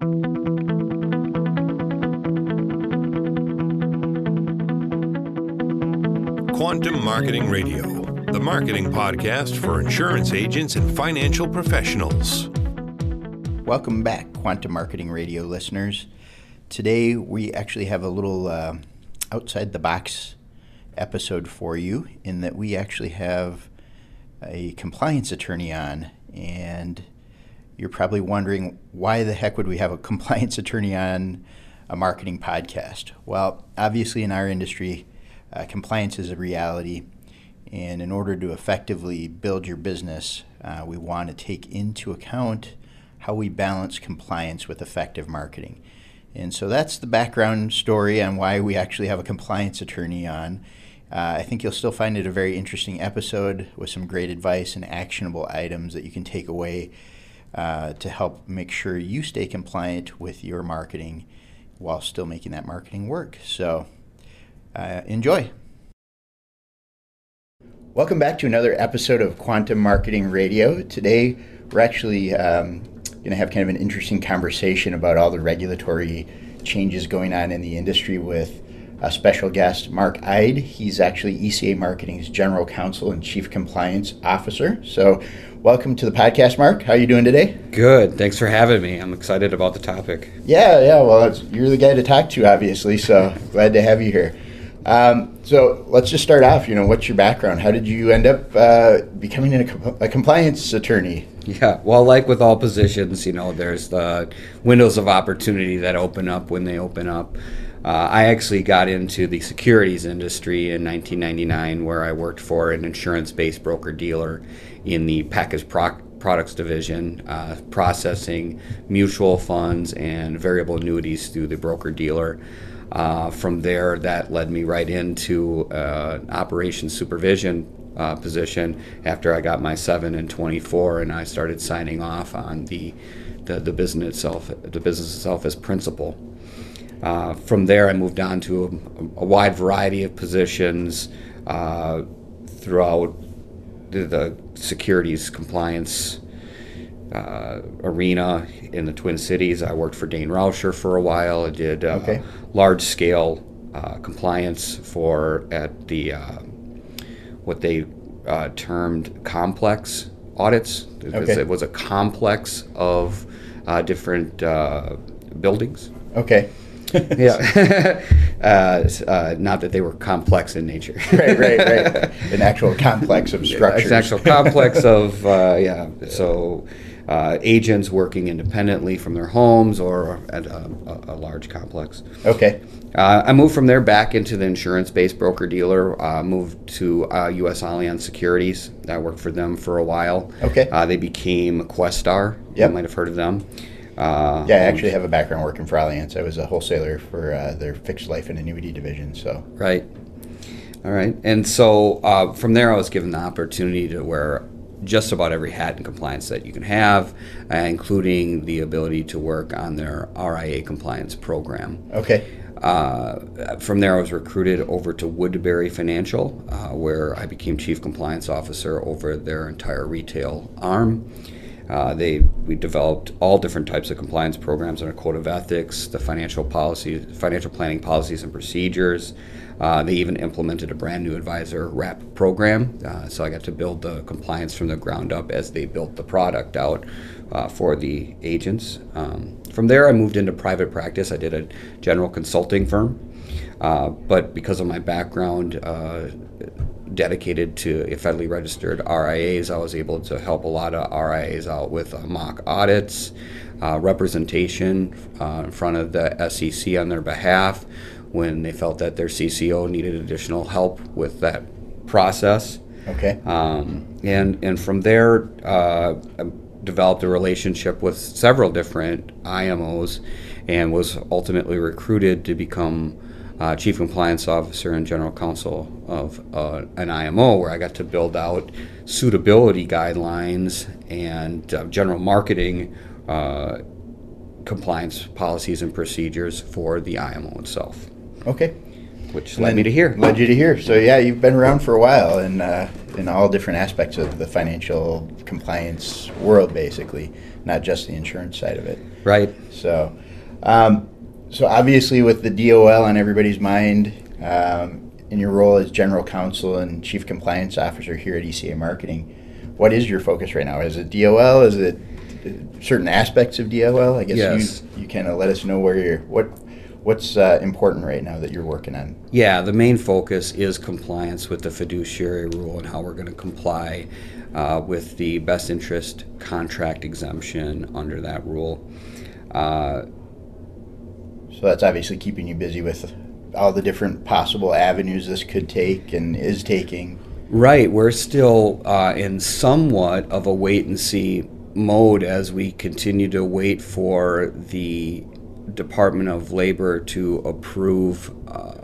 Quantum Marketing Radio, the marketing podcast for insurance agents and financial professionals. Welcome back, Quantum Marketing Radio listeners. Today we actually have a little uh, outside the box episode for you in that we actually have a compliance attorney on. And you're probably wondering why the heck would we have a compliance attorney on a marketing podcast? Well, obviously, in our industry, uh, compliance is a reality. And in order to effectively build your business, uh, we want to take into account how we balance compliance with effective marketing. And so that's the background story on why we actually have a compliance attorney on. Uh, I think you'll still find it a very interesting episode with some great advice and actionable items that you can take away uh, to help make sure you stay compliant with your marketing while still making that marketing work. So uh, enjoy. Welcome back to another episode of Quantum Marketing Radio. Today, we're actually um, going to have kind of an interesting conversation about all the regulatory changes going on in the industry with a special guest, Mark Eide. He's actually ECA Marketing's General Counsel and Chief Compliance Officer. So, welcome to the podcast, Mark. How are you doing today? Good. Thanks for having me. I'm excited about the topic. Yeah, yeah. Well, you're the guy to talk to, obviously. So, glad to have you here. Um, so let's just start off. You know, what's your background? How did you end up uh, becoming a, a, compliance attorney? Yeah, well, like with all positions, you know, there's the windows of opportunity that open up when they open up. Uh, I actually got into the securities industry in 1999, where I worked for an insurance-based broker dealer in the packaged pro- products division, uh, processing mutual funds and variable annuities through the broker dealer. Uh, from there, that led me right into uh, operations supervision uh, position after I got my 7 and 24, and I started signing off on the, the, the business itself, the business itself as principal. Uh, from there, I moved on to a, a wide variety of positions uh, throughout the, the securities compliance uh, arena in the Twin Cities. I worked for Dain Rauscher for a while. I did uh, okay. large scale uh, compliance for at the uh, what they uh, termed complex audits. Okay. It was a complex of uh, different buildings. Okay. yeah. uh, not that they were complex in nature. right, right, right. An actual complex of structures. An actual complex of, uh, yeah. So uh, agents working independently from their homes or at a, a, a large complex. Okay. Uh, I moved from there back into the insurance-based broker dealer. Uh, moved to U.S. Uh, Allianz Securities. I worked for them for a while. Okay. Uh, they became Questar. Yep. You might have heard of them. Uh, yeah, I actually have a background working for Allianz. I was a wholesaler for their fixed life and annuity division. So. Right. All right. And so from there, I was given the opportunity to wear just about every hat in compliance that you can have, uh, including the ability to work on their RIA compliance program. Okay. Uh, from there, I was recruited over to Woodbury Financial, uh, where I became chief compliance officer over their entire retail arm. Uh, they we developed all different types of compliance programs under code of ethics, the financial policy, financial planning policies and procedures. Uh, they even implemented a brand new advisor wrap program. Uh, so I got to build the compliance from the ground up as they built the product out uh, for the agents. Um, from there, I moved into private practice. I did a general consulting firm. Uh, but because of my background, uh, dedicated to federally registered RIAs. I was able to help a lot of RIAs out with uh, mock audits, uh, representation uh, in front of the SEC on their behalf when they felt that their CCO needed additional help with that process. Okay. Um, and and from there, uh, I developed a relationship with several different IMOs, and was ultimately recruited to become uh, chief compliance officer and general counsel of uh, an IMO, where I got to build out suitability guidelines and uh, general marketing uh, compliance policies and procedures for the IMO itself. Okay. Which led me to here. Led you to here. So yeah, you've been around for a while, and uh, in all different aspects of the financial compliance world, basically, not just the insurance side of it. Right. So, um, so obviously with the DOL on everybody's mind, um, in your role as general counsel and chief compliance officer here at ECA Marketing, what is your focus right now? Is it DOL? Is it uh, certain aspects of DOL? I guess Yes. you you kind of let us know where you're what what's uh, important right now that you're working on. Yeah, the main focus is compliance with the fiduciary rule and how we're going to comply uh, with the best interest contract exemption under that rule. Uh, So that's obviously keeping you busy with all the different possible avenues this could take and is taking. Right, we're still uh, in somewhat of a wait and see mode as we continue to wait for the Department of Labor to approve uh,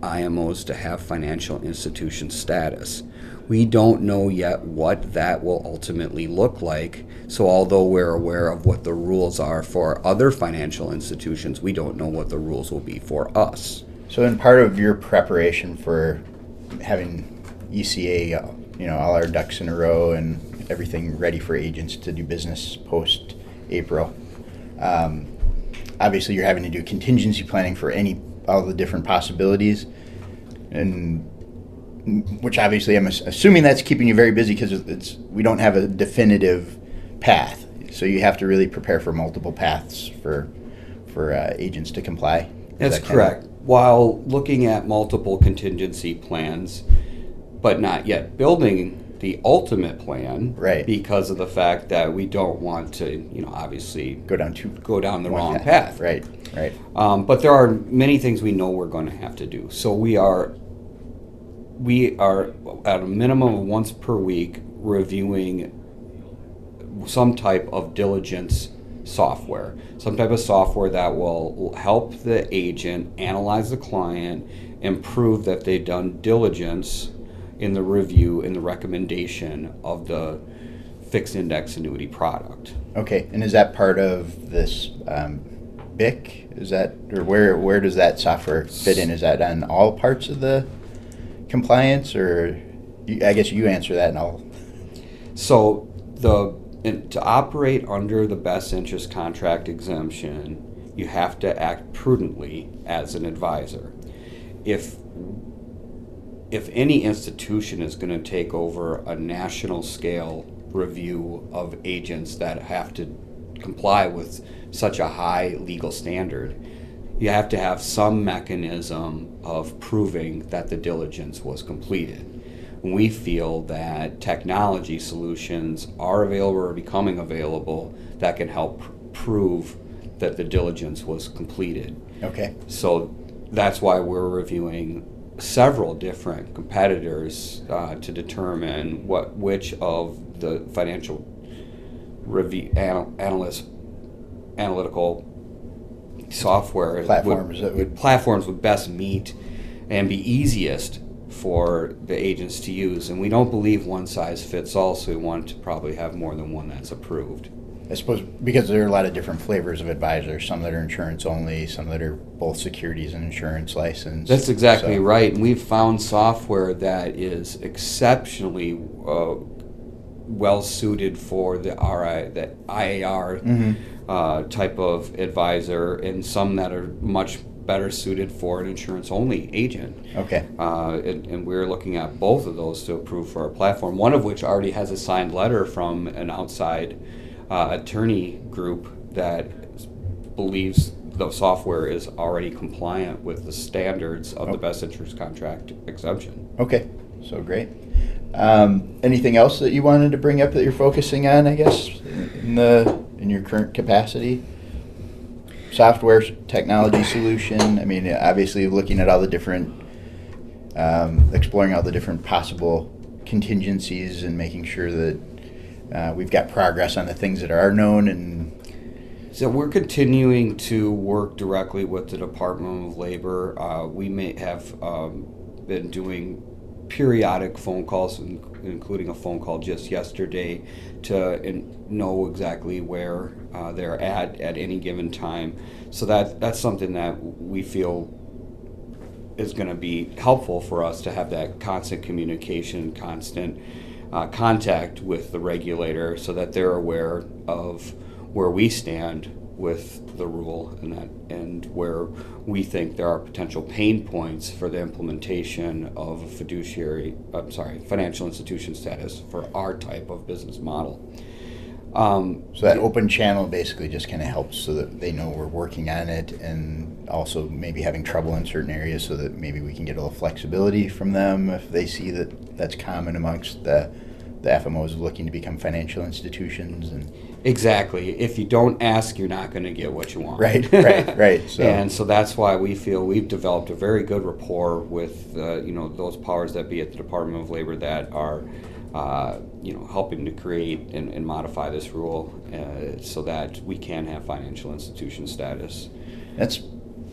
IMOs to have financial institution status. We don't know yet what that will ultimately look like. So, although we're aware of what the rules are for other financial institutions, we don't know what the rules will be for us. So, in part of your preparation for having ECA, you know, all our ducks in a row and everything ready for agents to do business post April, um, obviously you're having to do contingency planning for any all the different possibilities, and which obviously I'm assuming that's keeping you very busy because it's we don't have a definitive path, so you have to really prepare for multiple paths for for uh, agents to comply. That's that correct. While looking at multiple contingency plans, but not yet building the ultimate plan. Right. Because of the fact that we don't want to, you know, obviously go down two go down the wrong path. Right, right. Um, but there are many things we know we're going to have to do. So we are we are at a minimum of once per week reviewing some type of diligence software, some type of software that will help the agent analyze the client and prove that they've done diligence in the review and the recommendation of the fixed index annuity product. Okay, and is that part of this um, BIC? Is that or where where does that software fit in? Is that on all parts of the compliance, or you, I guess you answer that, and I'll. So the to operate under the best interest contract exemption, you have to act prudently as an advisor. If if any institution is going to take over a national scale review of agents that have to comply with such a high legal standard, you have to have some mechanism of proving that the diligence was completed. We feel that technology solutions are available or becoming available that can help pr- prove that the diligence was completed. Okay. So that's why we're reviewing several different competitors uh, to determine what which of the financial review anal- analyst analytical software Platforms would, that would- platforms would best meet and be easiest for the agents to use. And we don't believe one size fits all, so we want to probably have more than one that's approved. I suppose because there are a lot of different flavors of advisors. Some that are insurance only, some that are both securities and insurance licensed. That's exactly So- right. And we've found software that is exceptionally uh, well suited for the RI, the IAR Mm-hmm. uh, type of advisor, and some that are much better suited for an insurance only agent. Okay. Uh, and, and we're looking at both of those to approve for our platform. One of which already has a signed letter from an outside uh, attorney group that believes the software is already compliant with the standards of the best interest contract exemption. Okay. So great. Um, anything else that you wanted to bring up that you're focusing on? I guess in the in your current capacity. Software technology solution. I mean, obviously looking at all the different, um, exploring all the different possible contingencies and making sure that uh, we've got progress on the things that are known and So we're continuing to work directly with the Department of Labor. Uh, we may have um, been doing periodic phone calls, including a phone call just yesterday, to know exactly where uh, they're at at any given time. So that that's something that we feel is going to be helpful for us to have that constant communication, constant uh, contact with the regulator, so that they're aware of where we stand with the rule and that and where we think there are potential pain points for the implementation of a fiduciary I'm sorry financial institution status for our type of business model. Um, so that open channel basically just kind of helps so that they know we're working on it and also maybe having trouble in certain areas so that maybe we can get a little flexibility from them if they see that that's common amongst the the FMOs looking to become financial institutions and exactly if you don't ask you're not going to get what you want right right right so. and so that's why we feel we've developed a very good rapport with uh, you know those powers that be at the Department of Labor that are uh, you know, helping to create and, and modify this rule uh, so that we can have financial institution status. That's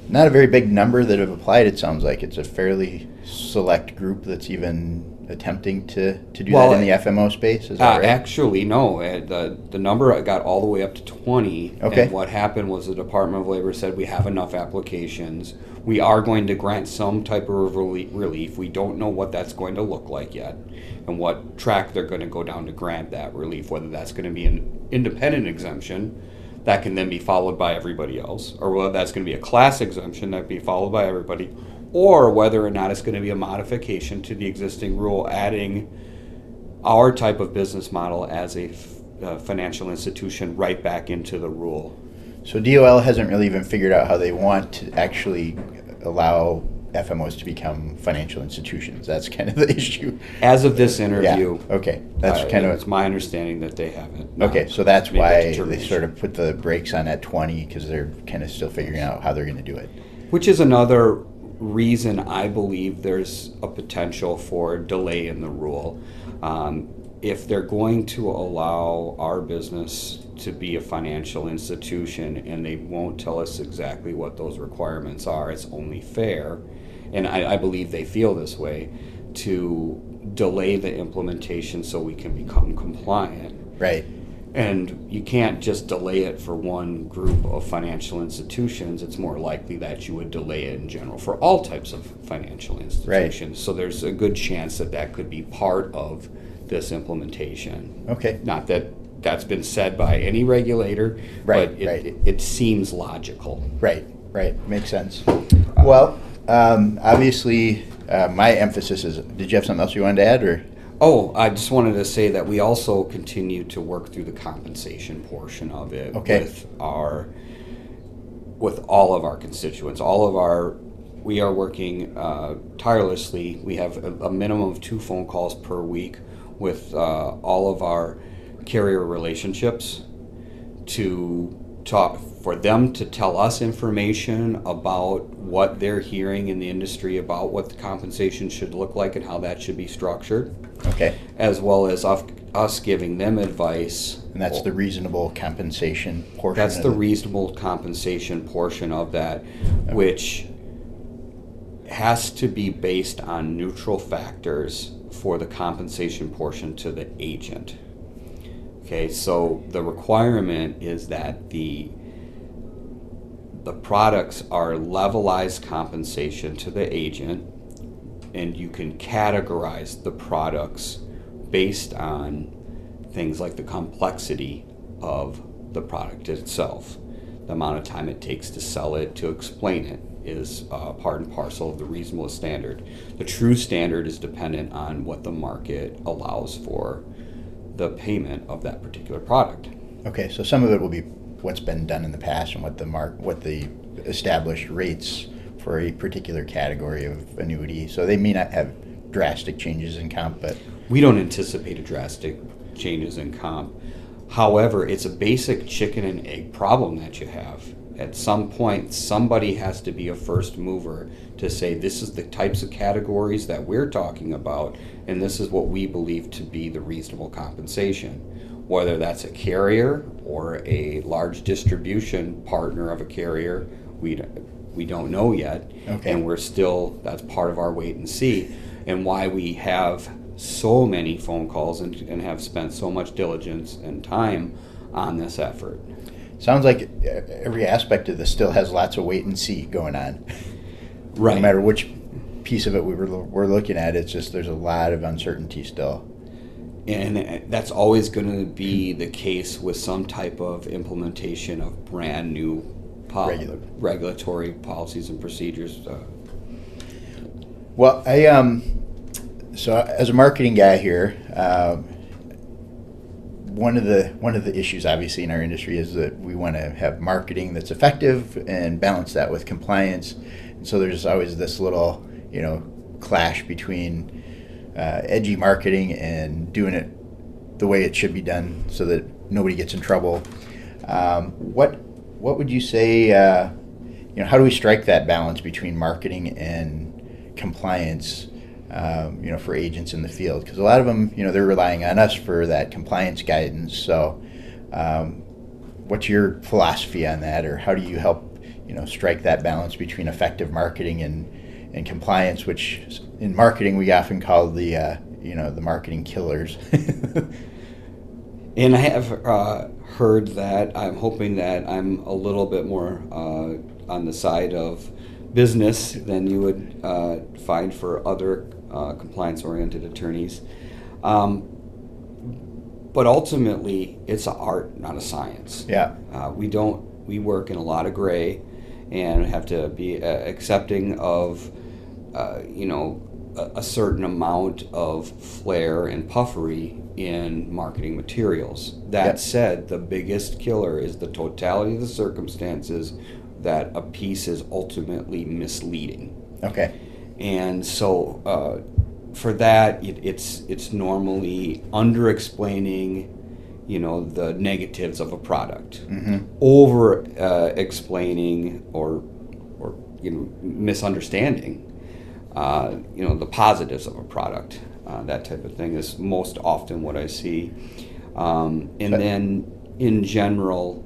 not a very big number that have applied. It sounds like it's a fairly select group that's even attempting to, to do well, that in the FMO space. Is that uh, right? Actually, no. Uh, the the number got all the way up to twenty. Okay. And what happened was the Department of Labor said we have enough applications. We are going to grant some type of relief. We don't know what that's going to look like yet and what track they're going to go down to grant that relief, whether that's going to be an independent exemption that can then be followed by everybody else, or whether that's going to be a class exemption that be followed by everybody, or whether or not it's going to be a modification to the existing rule, adding our type of business model as a uh, financial institution right back into the rule. So DOL hasn't really even figured out how they want to actually allow FMOs to become financial institutions. That's kind of the issue. As of this interview, yeah. okay, that's uh, kind of it's my understanding that they haven't. Okay, so that's why they sort of put the brakes on at twenty because they're kind of still figuring out how they're going to do it. Which is another reason I believe there's a potential for delay in the rule. Um, if they're going to allow our business to be a financial institution and they won't tell us exactly what those requirements are, it's only fair and I, I believe they feel this way, to delay the implementation so we can become compliant. Right. And you can't just delay it for one group of financial institutions. It's more likely that you would delay it in general for all types of financial institutions. Right. So there's a good chance that that could be part of this implementation. Okay. Not that that's been said by any regulator, right, but it, right. it, it seems logical. Right, right. Makes sense. Well, um, obviously, uh, my emphasis is. Did you have something else you wanted to add, or? Oh, I just wanted to say that we also continue to work through the compensation portion of it okay. with our with all of our constituents. All of our we are working uh, tirelessly. We have a, a, minimum of two phone calls per week with uh, all of our carrier relationships to talk for them to tell us information about what they're hearing in the industry about what the compensation should look like and how that should be structured. Okay. As well as us giving them advice. And that's the reasonable compensation portion. That's the reasonable compensation portion of that, okay. which has to be based on neutral factors for the compensation portion to the agent. Okay, so the requirement is that the the products are levelized compensation to the agent, and you can categorize the products based on things like the complexity of the product itself. The amount of time it takes to sell it, to explain it, is uh, part and parcel of the reasonable standard. The true standard is dependent on what the market allows for the payment of that particular product. Okay, so some of it will be what's been done in the past and what the mark what the established rates for a particular category of annuity. So they may not have drastic changes in comp, but we don't anticipate a drastic changes in comp. However, it's a basic chicken and egg problem that you have. At some point, somebody has to be a first mover to say this is the types of categories that we're talking about, and this is what we believe to be the reasonable compensation whether that's a carrier or a large distribution partner of a carrier, we we don't know yet, okay. and we're still that's part of our wait and see, and why we have so many phone calls and, and have spent so much diligence and time on this effort. Sounds like uh, every aspect of this still has lots of wait and see going on. Right. No matter which piece of it we were, we're looking at, it's just there's a lot of uncertainty still. And that's always going to be the case with some type of implementation of brand new pol- Regular. regulatory policies and procedures. Uh, Well, I um, so as a marketing guy here, um, one of the one of the issues obviously in our industry is that we want to have marketing that's effective and balance that with compliance. And so there's always this little you know clash between uh, edgy marketing and doing it the way it should be done so that nobody gets in trouble. Um, what what would you say? Uh, you know, how do we strike that balance between marketing and compliance? Um, you know, for agents in the field, because a lot of them, you know, they're relying on us for that compliance guidance. So, um, what's your philosophy on that, or how do you help, you know, strike that balance between effective marketing and and compliance, which in marketing we often call the, uh, you know, the marketing killers. And I have uh, heard that. I'm hoping that I'm a little bit more uh, on the side of business than you would uh, find for other uh, compliance oriented attorneys. Um, but ultimately, it's an art, not a science. yeah, Uh, we don't. We work in a lot of gray, and have to be uh, accepting of, uh, you know, a, certain amount of flair and puffery in marketing materials. That Yep. said, the biggest killer is the totality of the circumstances that a piece is ultimately misleading okay, and so uh, for that it, it's it's normally under explaining you know the negatives of a product over uh, explaining or or you know misunderstanding uh, you know the positives of a product uh, that type of thing is most often what I see um, and then in general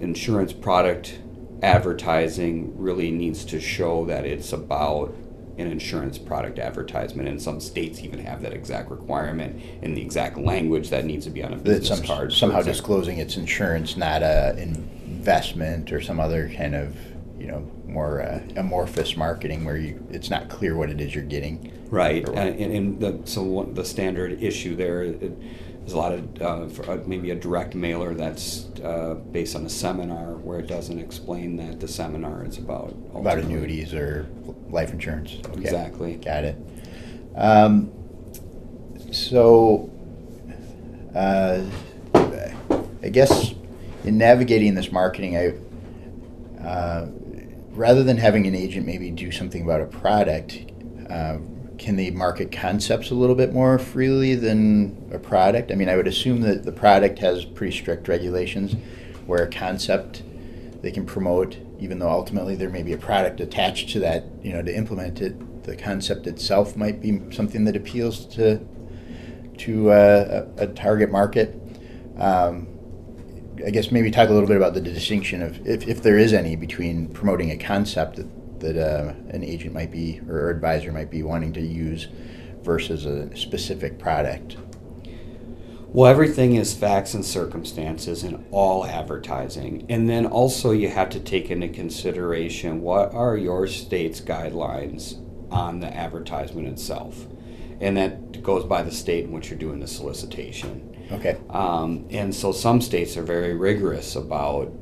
insurance product advertising really needs to show that it's about an insurance product advertisement and some states even have that exact requirement in the exact language that needs to be on a business some, card somehow example. disclosing it's insurance, not a investment or some other kind of, you know, more uh, amorphous marketing where you it's not clear what it is you're getting. Right, and, and, the, so one, the standard issue there it, is a lot of uh, for, uh, maybe a direct mailer that's uh, based on a seminar where it doesn't explain that the seminar is about about annuities or life insurance. Okay. Exactly. Got it. Um, so, uh, I guess in navigating this marketing, I uh, rather than having an agent maybe do something about a product, uh, can they market concepts a little bit more freely than a product? I mean, I would assume that the product has pretty strict regulations, where a concept they can promote, even though ultimately there may be a product attached to that, you know, to implement it. The concept itself might be something that appeals to to uh, a, target market. Um, I guess maybe talk a little bit about the distinction of, if, if there is any, between promoting a concept that, that uh, an agent might be or advisor might be wanting to use versus a specific product. Well, everything is facts and circumstances in all advertising. And then also, you have to take into consideration what are your state's guidelines on the advertisement itself. And that goes by the state in which you're doing the solicitation. Okay. Um, and so, some states are very rigorous about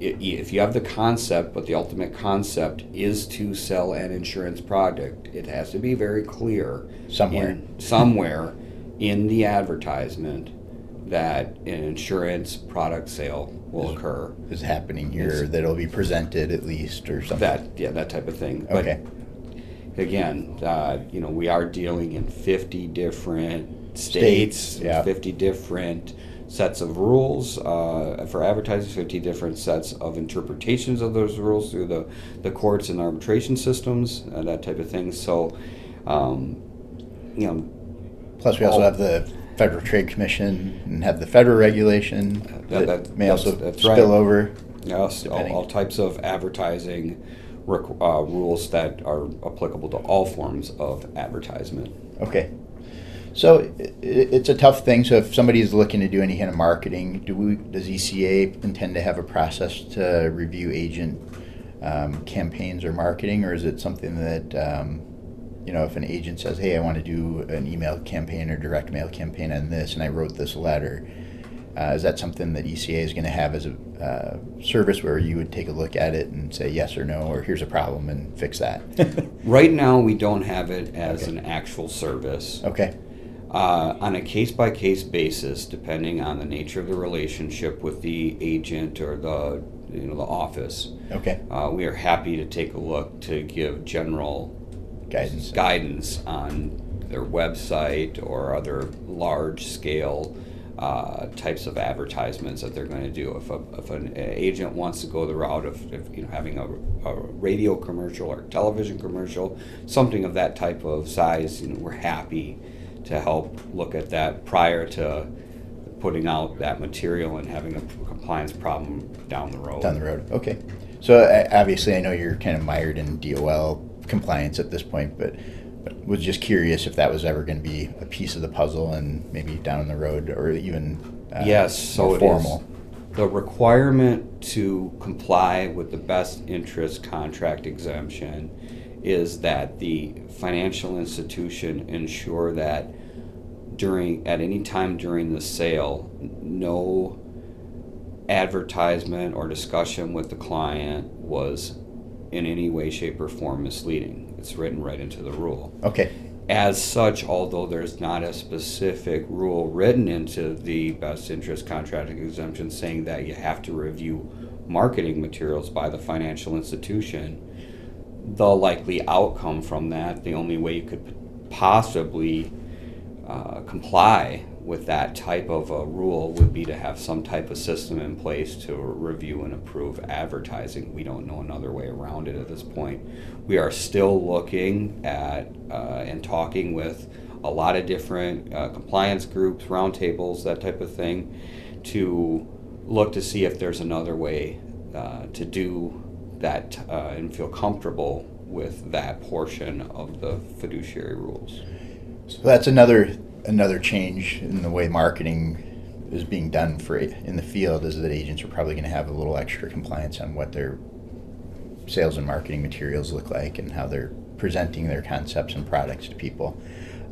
if you have the concept, but the ultimate concept is to sell an insurance product, it has to be very clear Somewhere. in- somewhere in the advertisement that an insurance product sale will occur. Is happening here Yes. that'll be presented at least or something. That yeah, that type of thing. But okay. again, uh, you know, we are dealing in 50 different States, states, yeah. 50 different sets of rules uh, for advertisers, 50 different sets of interpretations of those rules through the, the courts and arbitration systems, uh, that type of thing. So, um, you know, Plus, we also have the Federal Trade Commission and have the federal regulation that, That- that- may that's- also that's spill right. over. Yes, all, all types of advertising requ- uh, rules that are applicable to all forms of advertisement. Okay. So i i- it's a tough thing. So if somebody is looking to do any kind of marketing, do we, does ECA intend to have a process to review agent um, campaigns or marketing, or is it something that um, you know, if an agent says, "Hey, I want to do an email campaign or direct mail campaign on this," and I wrote this letter, uh, is that something that ECA is going to have as a uh, service where you would take a look at it and say yes or no, or here's a problem and fix that? Right now, we don't have it as Okay. an actual service. okay. Uh, on a case by case basis, depending on the nature of the relationship with the agent or the you know the office, Okay. uh, we are happy to take a look to give general Guidance. guidance on their website or other large scale uh, types of advertisements that they're going to do. If, a, if an agent wants to go the route of, of you know having a, a radio commercial or television commercial, something of that type of size, you know, we're happy to help look at that prior to putting out that material and having a compliance problem down the road. Down the road. Okay. So uh, obviously, I know you're kind of mired in DOL compliance at this point, but, but was just curious if that was ever going to be a piece of the puzzle and maybe down the road or even uh, Yes, so more it is. formal. The requirement to comply with the best interest contract exemption is that the financial institution ensure that during, at any time during the sale, no advertisement or discussion with the client was in any way, shape, or form misleading. It's written right into the rule. Okay. As such, although there's not a specific rule written into the best interest contracting exemption saying that you have to review marketing materials by the financial institution, the likely outcome from that, the only way you could possibly uh, comply with that type of a rule would be to have some type of system in place to review and approve advertising. We don't know another way around it at this point. We are still looking at uh, and talking with a lot of different uh, compliance groups, roundtables, that type of thing, to look to see if there's another way uh, to do that uh, and feel comfortable with that portion of the fiduciary rules. So that's another another change in the way marketing is being done for in the field is that agents are probably going to have a little extra compliance on what their sales and marketing materials look like and how they're presenting their concepts and products to people.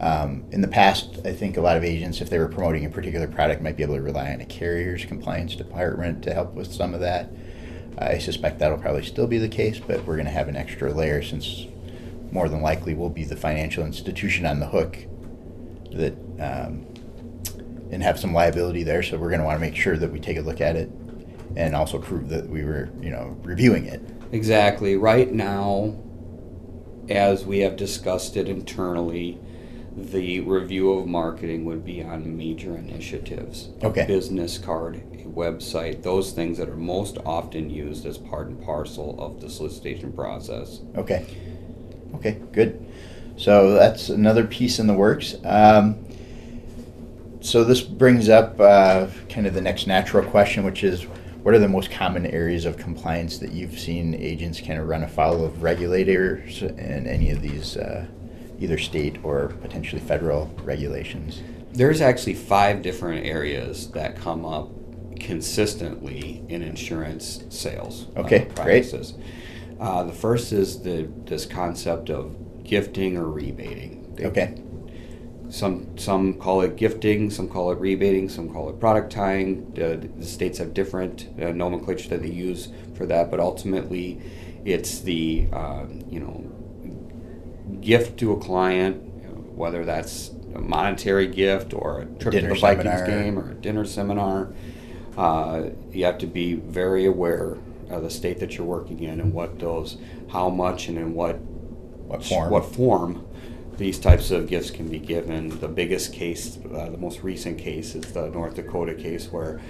Um, in the past, I think a lot of agents, if they were promoting a particular product, might be able to rely on a carrier's compliance department to help with some of that. I suspect that'll probably still be the case, but we're going to have an extra layer since more than likely we'll be the financial institution on the hook that um, and have some liability there. So we're going to want to make sure that we take a look at it and also prove that we were, you know, reviewing it. Exactly. Right now, as we have discussed it internally, the review of marketing would be on major initiatives. Okay. business card, website, those things that are most often used as part and parcel of the solicitation process. Okay. Okay, good. So that's another piece in the works. Um, so this brings up uh, kind of the next natural question, which is what are the most common areas of compliance that you've seen agents kind of run afoul of regulators and any of these uh, either state or potentially federal regulations? There's actually five different areas that come up consistently in insurance sales. uh, Okay, great. practices. Uh, the first is the this concept of gifting or rebating. They- Okay. Some some call it gifting, some call it rebating, some call it product tying. Uh, the states have different uh, nomenclature that they use for that, but ultimately, it's the uh, you know gift to a client, whether that's a monetary gift or a trip Dinner to the Vikings seminar. game or a dinner seminar. Uh, you have to be very aware of the state that you're working in and what those, how much and in what What form? what form these types of gifts can be given. The biggest case, uh, the most recent case, is the North Dakota case where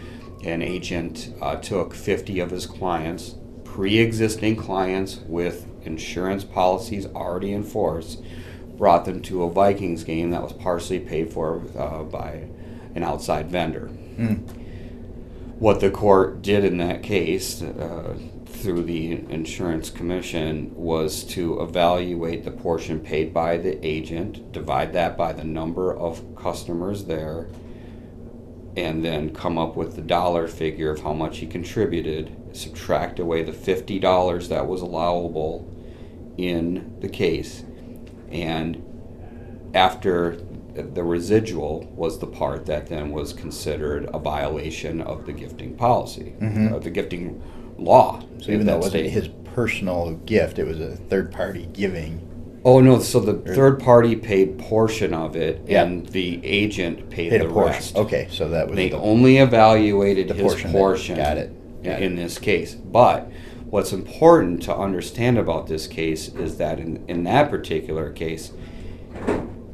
an agent uh, took 50 of his clients, pre existing clients with insurance policies already in force, brought them to a Vikings game that was partially paid for uh, by an outside vendor. What the court did in that case, uh, through the insurance commission, was to evaluate the portion paid by the agent, divide that by the number of customers there, and then come up with the dollar figure of how much he contributed, subtract away the fifty dollars that was allowable in the case, and after the residual was the part that then was considered a violation of the gifting policy, Mhm. of the gifting law. So even though that it wasn't his personal gift, it was a third party giving. Oh no! So the third party paid portion of it, Yeah. and the agent paid, Paid the rest. Okay, so that was They the, only evaluated the his portion portion. got it, got in it. this case. But what's important to understand about this case is that in, in that particular case,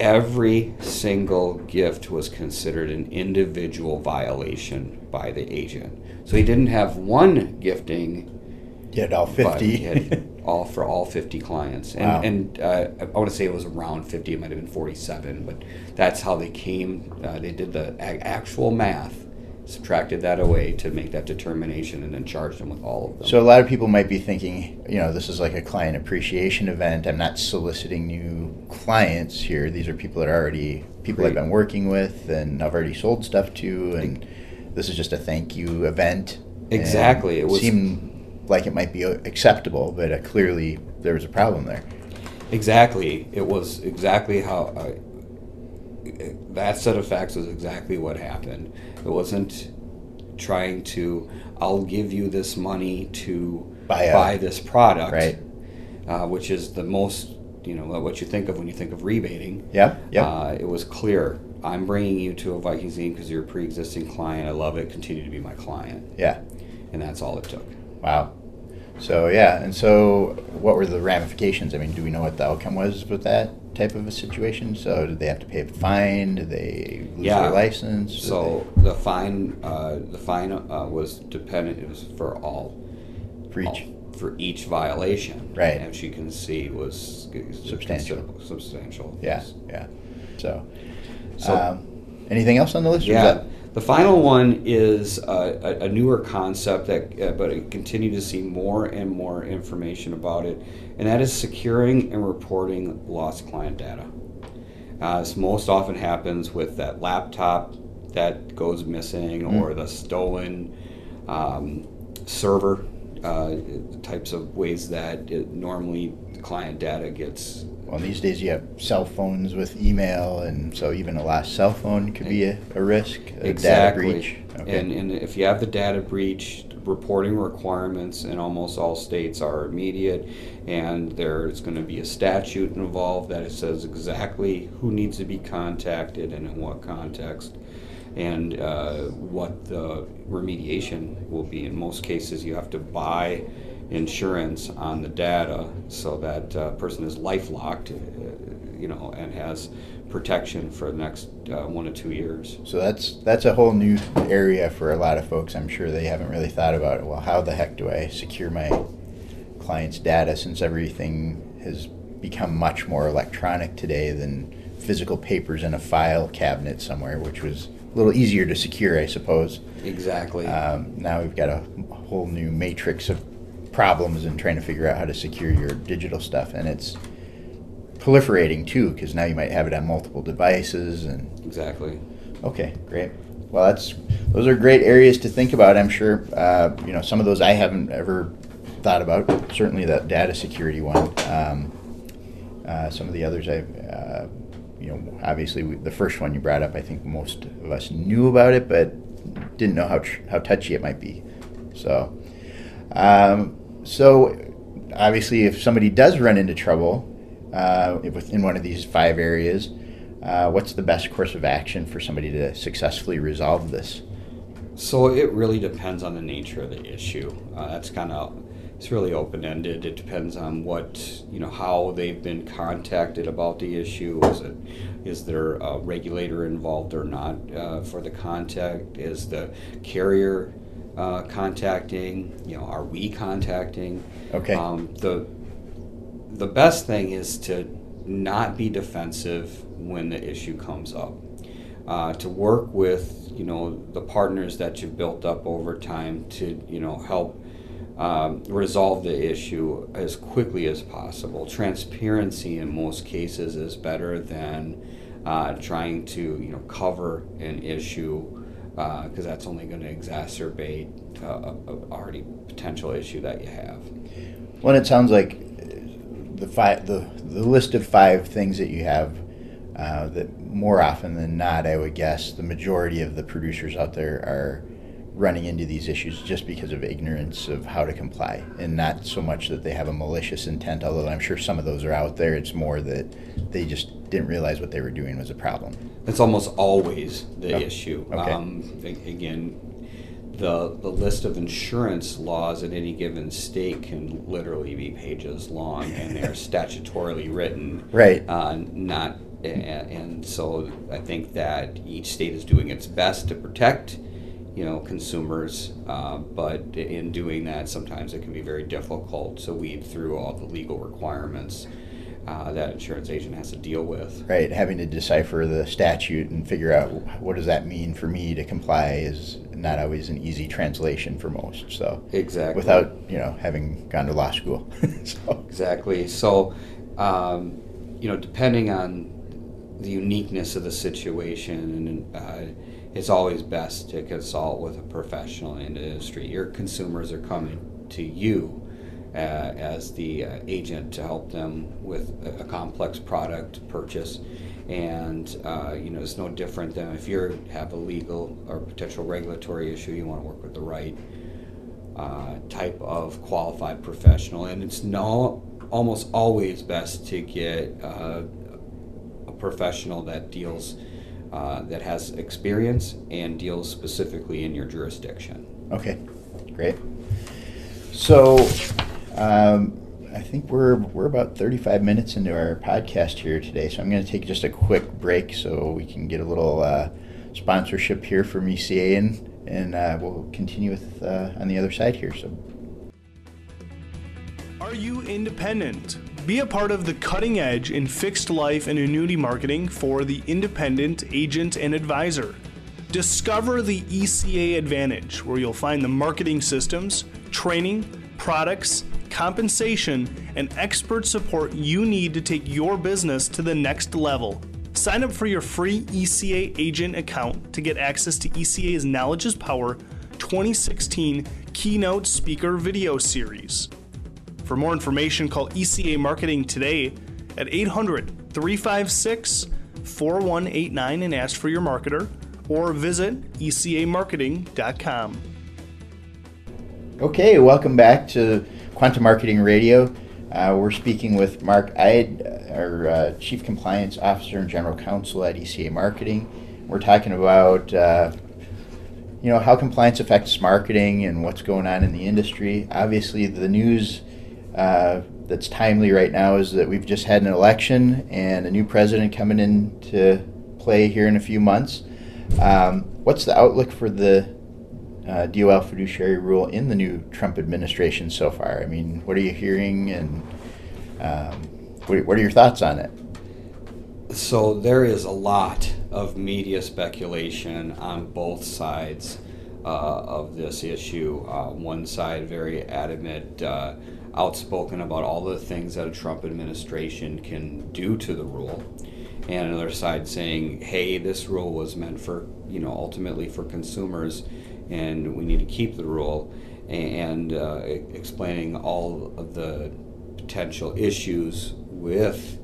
every single gift was considered an individual violation by the agent. So he didn't have one gifting you had all but fifty. he had all for all 50 clients and, Wow. and uh, i want to say it was around 50 it might have been 47 but that's how they came uh, they did the actual math subtracted that away to make that determination and then charged them with all of them So a lot of people might be thinking, you know, this is like a client appreciation event. I'm not soliciting new clients here. These are people that are already people I've been working with and I've already sold stuff to, and this is just a thank you event. And Exactly. It was- seemed like it might be acceptable, but uh, clearly there was a problem there. exactly it was exactly how uh, that set of facts was exactly what happened it wasn't trying to i'll give you this money to Buy a- buy this product Right? uh, which is the most, you know, what you think of when you think of rebating. Yeah, Yep. Uh, it was clear. I'm bringing you to a Vikings game because you're a pre-existing client. I love it. Continue to be my client, yeah. and that's all it took. Wow. So yeah, and so what were the ramifications? I mean, do we know what the outcome was with that type of a situation? So did they have to pay a fine? Did they lose Yeah. their license? Did So the fine, uh, the fine uh, was dependent. It was for all, for each. all- for each violation. Right. As you can see, was Substantial. Substantial. Yeah, yeah. So, So- um, anything else on the list? Yeah. The final one is uh, a, a newer concept that, uh, but I continue to see more and more information about it, and that is securing and reporting lost client data. Uh, this most often happens with that laptop that goes missing Mm. or the stolen um, server. Uh, types of ways that it, normally client data gets Well, these days you have cell phones with email, and so even a lost cell phone could be a, a risk, a exactly. data breach. Okay. And, and if you have the data breach, reporting requirements in almost all states are immediate, and there's going to be a statute involved that it says exactly who needs to be contacted and in what context, and uh, what the remediation will be. In most cases, you have to buy insurance on the data so that uh, person is life locked, uh, you know, and has protection for the next uh, one to two years. So that's that's a whole new area for a lot of folks. I'm sure they haven't really thought about it. Well, how the heck do I secure my clients' data since everything has become much more electronic today than physical papers in a file cabinet somewhere, which was a little easier to secure, I suppose. Exactly. Um, now we've got a whole new matrix of problems in trying to figure out how to secure your digital stuff, and it's proliferating too because now you might have it on multiple devices and exactly. Okay, great. Well, that's those are great areas to think about. I'm sure uh, you know some of those I haven't ever thought about. Certainly that data security one. Um, uh, some of the others I, uh, you know, obviously we, the first one you brought up, I think most of us knew about it, but didn't know how tr- how touchy it might be. So, um, so obviously, if somebody does run into trouble uh, within one of these five areas, uh, what's the best course of action for somebody to successfully resolve this? So it really depends on the nature of the issue. Uh, that's kind of it's really open ended. It depends on what you know how they've been contacted about the issue. Is it is there a regulator involved or not uh, for the contact? Is the carrier uh, contacting? You know, are we contacting? Okay. Um, the the best thing is to not be defensive when the issue comes up. Uh, to work with you know the partners that you've built up over time to you know help um, resolve the issue as quickly as possible. Transparency in most cases is better than uh, trying to you know cover an issue because that's only going to exacerbate uh, a, a already potential issue that you have. Well, it sounds like uh, the five the the list of five things that you have uh, that more often than not, I would guess the majority of the producers out there are running into these issues just because of ignorance of how to comply, and not so much that they have a malicious intent. Although I'm sure some of those are out there. It's more that they just didn't realize what they were doing was a problem. It's almost always the Oh, issue. okay. Um, again, the the list of insurance laws in any given state can literally be pages long, and they're statutorily written. Right. Uh, not, a- and so I think that each state is doing its best to protect, you know, consumers. Uh, but in doing that, sometimes it can be very difficult to weed through all the legal requirements uh, that insurance agent has to deal with. Right, having to decipher the statute and figure out what does that mean for me to comply is not always an easy translation for most. So Exactly. without you know having gone to law school, so Exactly. So, um, you know, depending on the uniqueness of the situation, and uh, it's always best to consult with a professional in the industry. Your consumers are coming to you uh, as the uh, agent to help them with a, a complex product purchase. And uh, you know, it's no different than if you have a legal or potential regulatory issue. You want to work with the right uh, type of qualified professional, and it's no almost always best to get uh, a professional that deals uh, that has experience and deals specifically in your jurisdiction. okay, great. So um, I think we're we're about 35 minutes into our podcast here today, so I'm going to take just a quick break so we can get a little uh, sponsorship here from ECA and and uh, we'll continue with uh, on the other side here. So. Are you independent? Be a part of the cutting edge in fixed life and annuity marketing for the independent agent and advisor. Discover the ECA Advantage, where you'll find the marketing systems, training, products, compensation, and expert support you need to take your business to the next level. Sign up for your free ECA agent account to get access to ECA's Knowledge is Power 2016 Keynote Speaker Video Series. For more information, call ECA Marketing today at 800 356 4189 and ask for your marketer, or visit ecamarketing.com. Okay, welcome back to Quantum Marketing Radio. Uh, we're speaking with Mark Eide, our uh, Chief Compliance Officer and General Counsel at ECA Marketing. We're talking about uh, you know how compliance affects marketing and what's going on in the industry. Obviously, the news uh, that's timely right now is that we've just had an election and a new president coming into play here in a few months. Um, what's the outlook for the uh, DOL fiduciary rule in the new Trump administration so far? I mean, what are you hearing, and um, what, what are your thoughts on it? So there is a lot of media speculation on both sides uh, of this issue. Uh, one side very adamant, uh, outspoken about all the things that a Trump administration can do to the rule, and another side saying, "Hey, this rule was meant for you know ultimately for consumers, and we need to keep the rule." And uh, explaining all of the potential issues with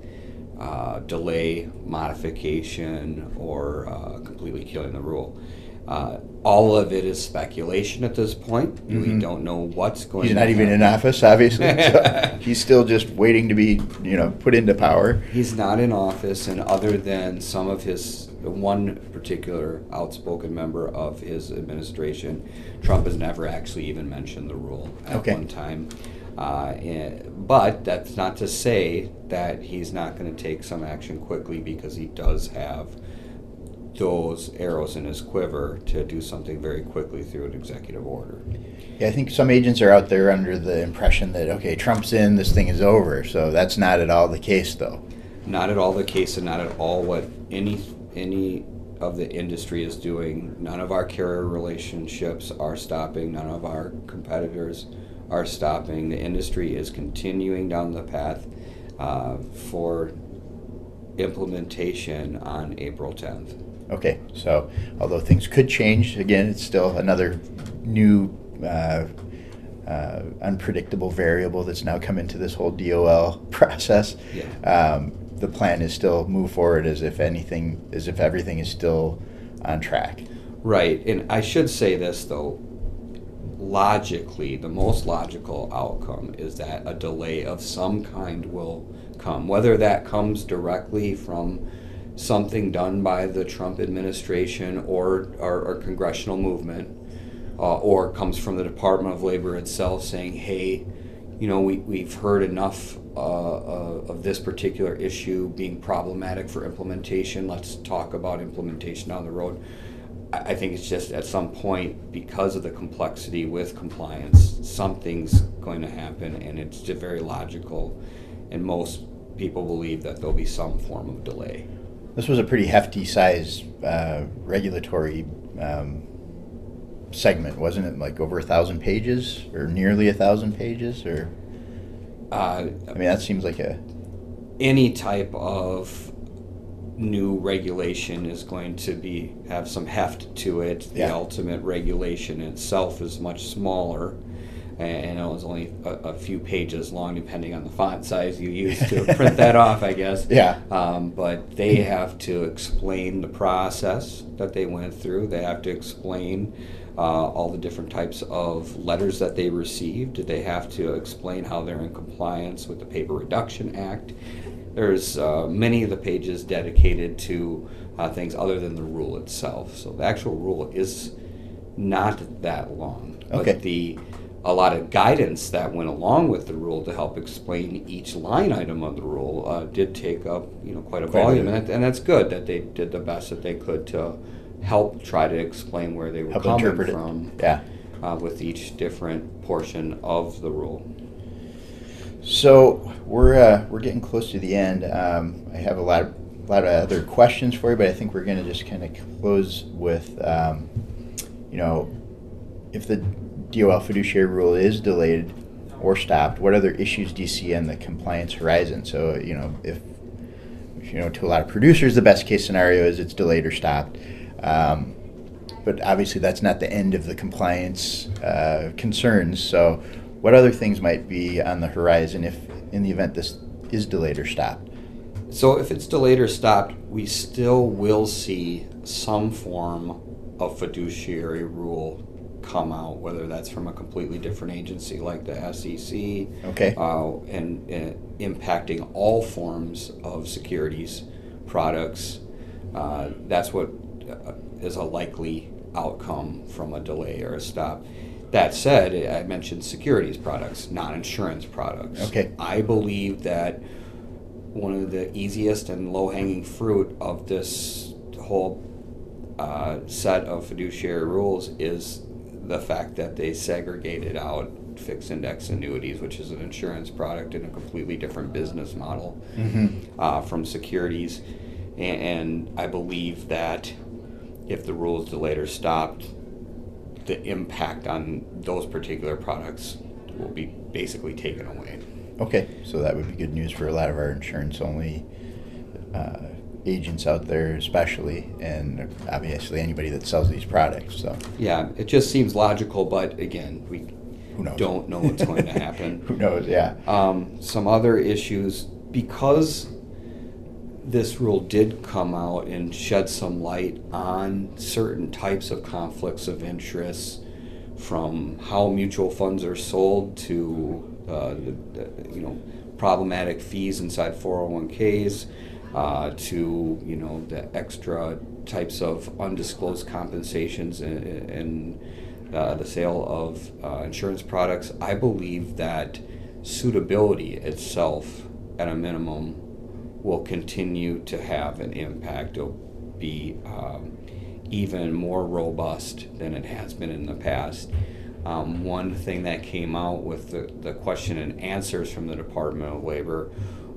uh, delay, modification, or uh, completely killing the rule. Uh, all of it is speculation at this point. We don't know what's going. He's not even in office, obviously. so he's still just waiting to be, you know, put into power. He's not in office, and other than some of his one particular outspoken member of his administration, Trump has never actually even mentioned the rule at Okay. one time. Uh, and, but that's not to say that he's not going to take some action quickly because he does have those arrows in his quiver to do something very quickly through an executive order. Yeah, I think some agents are out there under the impression that okay, Trump's in, this thing is over. So that's not at all the case, though. not at all the case and not at all what any any of the industry is doing. None of our carrier relationships are stopping. None of our competitors are stopping. The industry is continuing down the path uh, for implementation on April 10th. Okay, so although things could change, again, it's still another new uh, uh, unpredictable variable that's now come into this whole DOL process. Yeah. Um, the plan is still move forward as if anything, as if everything is still on track. Right, and I should say this though. Logically, the most logical outcome is that a delay of some kind will come. Whether that comes directly from something done by the Trump administration or our, congressional movement, uh, or comes from the Department of Labor itself saying, hey, you know, we, we've heard enough uh, uh, of this particular issue being problematic for implementation. Let's talk about implementation down the road. I think it's just at some point, because of the complexity with compliance, something's going to happen, and it's very logical. And most people believe that there'll be some form of delay. This was a pretty hefty size uh, regulatory um, segment, wasn't it? Like over a thousand pages, or nearly a thousand pages, or uh, I mean, that seems like a any type of new regulation is going to be have some heft to it. The Yeah. ultimate regulation itself is much smaller, and it was only a, a few pages long, depending on the font size you use to print that off, I guess. Yeah. Um, but they have to explain the process that they went through. They have to explain uh, all the different types of letters that they received. They have to explain how they're in compliance with the Paper Reduction Act. There's uh, many of the pages dedicated to uh, things other than the rule itself. So the actual rule is not that long. Okay. But the a lot of guidance that went along with the rule to help explain each line item of the rule uh, did take up you know quite a Quite volume, and, that, and that's good that they did the best that they could to help try to explain where they were help coming from it. Yeah. uh, with each different portion of the rule. So we're uh, we're getting close to the end. Um, I have a lot of, lot of other questions for you, but I think we're going to just kind of close with, um, you know, if the DOL fiduciary rule is delayed or stopped, what other issues do you see on the compliance horizon? So you know, if you know, to a lot of producers, the best case scenario is it's delayed or stopped. Um, but obviously, that's not the end of the compliance uh, concerns. So, what other things might be on the horizon if, in the event this is delayed or stopped? So if it's delayed or stopped, we still will see some form of fiduciary rule come out, whether that's from a completely different agency like the SEC, Okay. uh, and, and impacting all forms of securities products. Uh, that's what uh, is a likely outcome from a delay or a stop. That said, I mentioned securities products, not insurance products. Okay. I believe that one of the easiest and low hanging fruit of this whole uh, set of fiduciary rules is the fact that they segregated out fixed index annuities, which is an insurance product in a completely different business model uh, from securities. And, and I believe that if the rules delayed or stopped, the impact on those particular products will be basically taken away. Okay, so that would be good news for a lot of our insurance only uh, agents out there, especially, and obviously anybody that sells these products. So, Yeah, it just seems logical, but again, we Who knows? don't know what's going to happen. who knows? Yeah. Um, some other issues, because this rule did come out and shed some light on certain types of conflicts of interest, from how mutual funds are sold to uh, you know problematic fees inside 401ks, uh, to you know the extra types of undisclosed compensations and, uh, the sale of uh, insurance products. I believe that suitability itself, at a minimum, will continue to have an impact. It'll be um, even more robust than it has been in the past. Um, one thing that came out with the, the question and answers from the Department of Labor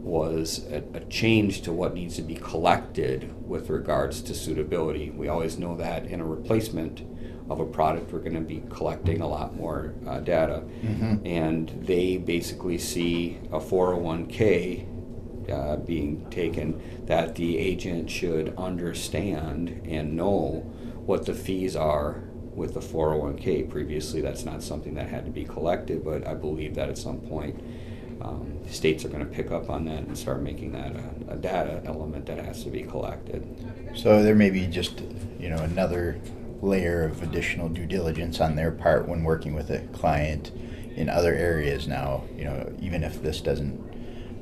was a, a change to what needs to be collected with regards to suitability. We always know that in a replacement of a product, we're going to be collecting a lot more uh, data. And they basically see a 401k uh, being taken that the agent should understand and know what the fees are with the 401k. Previously, that's not something that had to be collected, but I believe that at some point um, states are going to pick up on that and start making that a, a, data element that has to be collected. So there may be just you know another layer of additional due diligence on their part when working with a client in other areas now. You know, even if this doesn't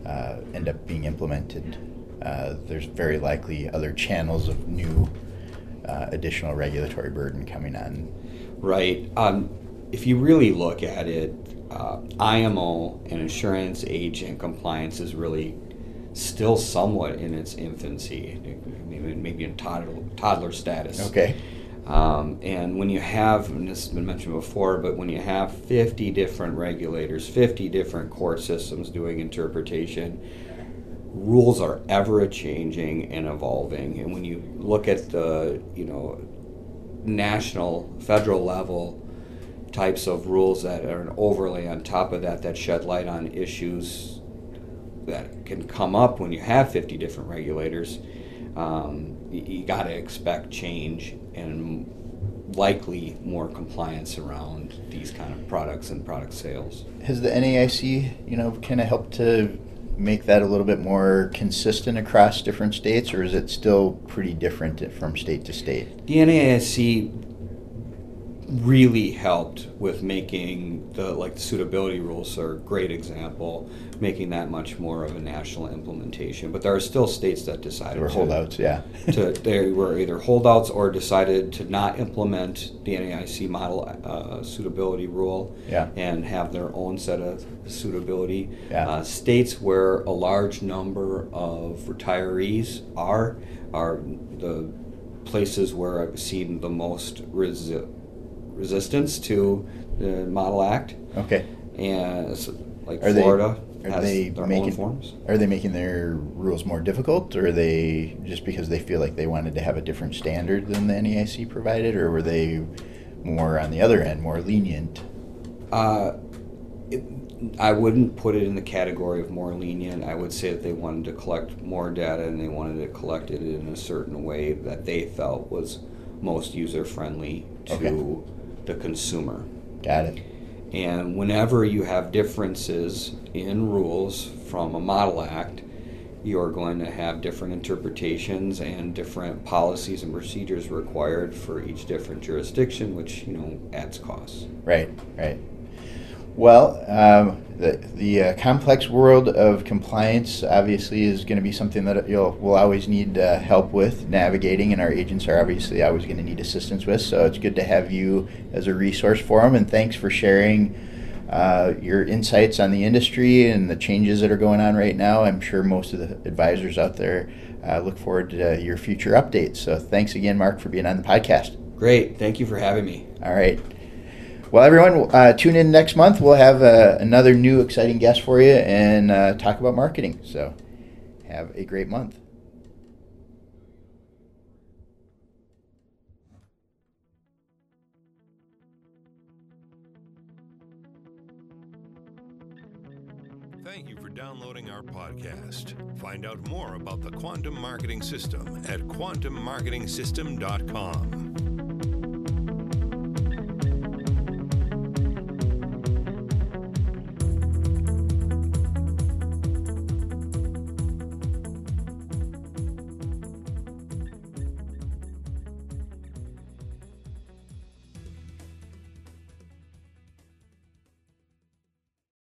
uh, end up being implemented, uh, there's very likely other channels of new uh, additional regulatory burden coming on. Right. Um, if you really look at it, uh, IMO and insurance agent compliance is really still somewhat in its infancy, maybe, maybe in toddler, toddler status. Okay. Um, and when you have, and this has been mentioned before, but when you have 50 different regulators, 50 different court systems doing interpretation, rules are ever changing and evolving. And when you look at the, you know, national, federal level types of rules that are an overlay on top of that that shed light on issues that can come up when you have 50 different regulators, um, you, you got to expect change and likely more compliance around these kind of products and product sales. Has the NAIC, you know, kind of helped to make that a little bit more consistent across different states, or is it still pretty different from state to state? The NAIC really helped with making the like the suitability rules are a great example, making that much more of a national implementation. But there are still states that decided were to, holdouts, yeah. to they were either holdouts or decided to not implement the NAIC model uh, suitability rule Yeah. and have their own set of suitability. Yeah. Uh, states where a large number of retirees are are the places where I've seen the most resi- resistance to the Model Act, Okay. and so, like Are they- Florida Are has they their making own forms. Are they making their rules more difficult, or are they just because they feel like they wanted to have a different standard than the NAIC provided, or were they more on the other end, more lenient? Uh, it, I wouldn't put it in the category of more lenient. I would say that they wanted to collect more data and they wanted to collect it in a certain way that they felt was most user friendly to Okay. The consumer. Got it. And whenever you have differences in rules from a model act, you're going to have different interpretations and different policies and procedures required for each different jurisdiction, which you know adds costs. Right. Right. Well, um, the the uh, complex world of compliance obviously is going to be something that you'll will always need uh, help with navigating, and our agents are obviously always going to need assistance with. So it's good to have you as a resource for them, and thanks for sharing. Uh, your insights on the industry and the changes that are going on right now. I'm sure most of the advisors out there uh, look forward to your future updates. So, thanks again, Mark, for being on the podcast. Great, thank you for having me. All right. Well, everyone, uh, tune in next month. We'll have uh, another new exciting guest for you and uh, talk about marketing. So, have a great month. Thank you for downloading our podcast. Find out more about the Quantum Marketing System at quantummarketingsystem.com.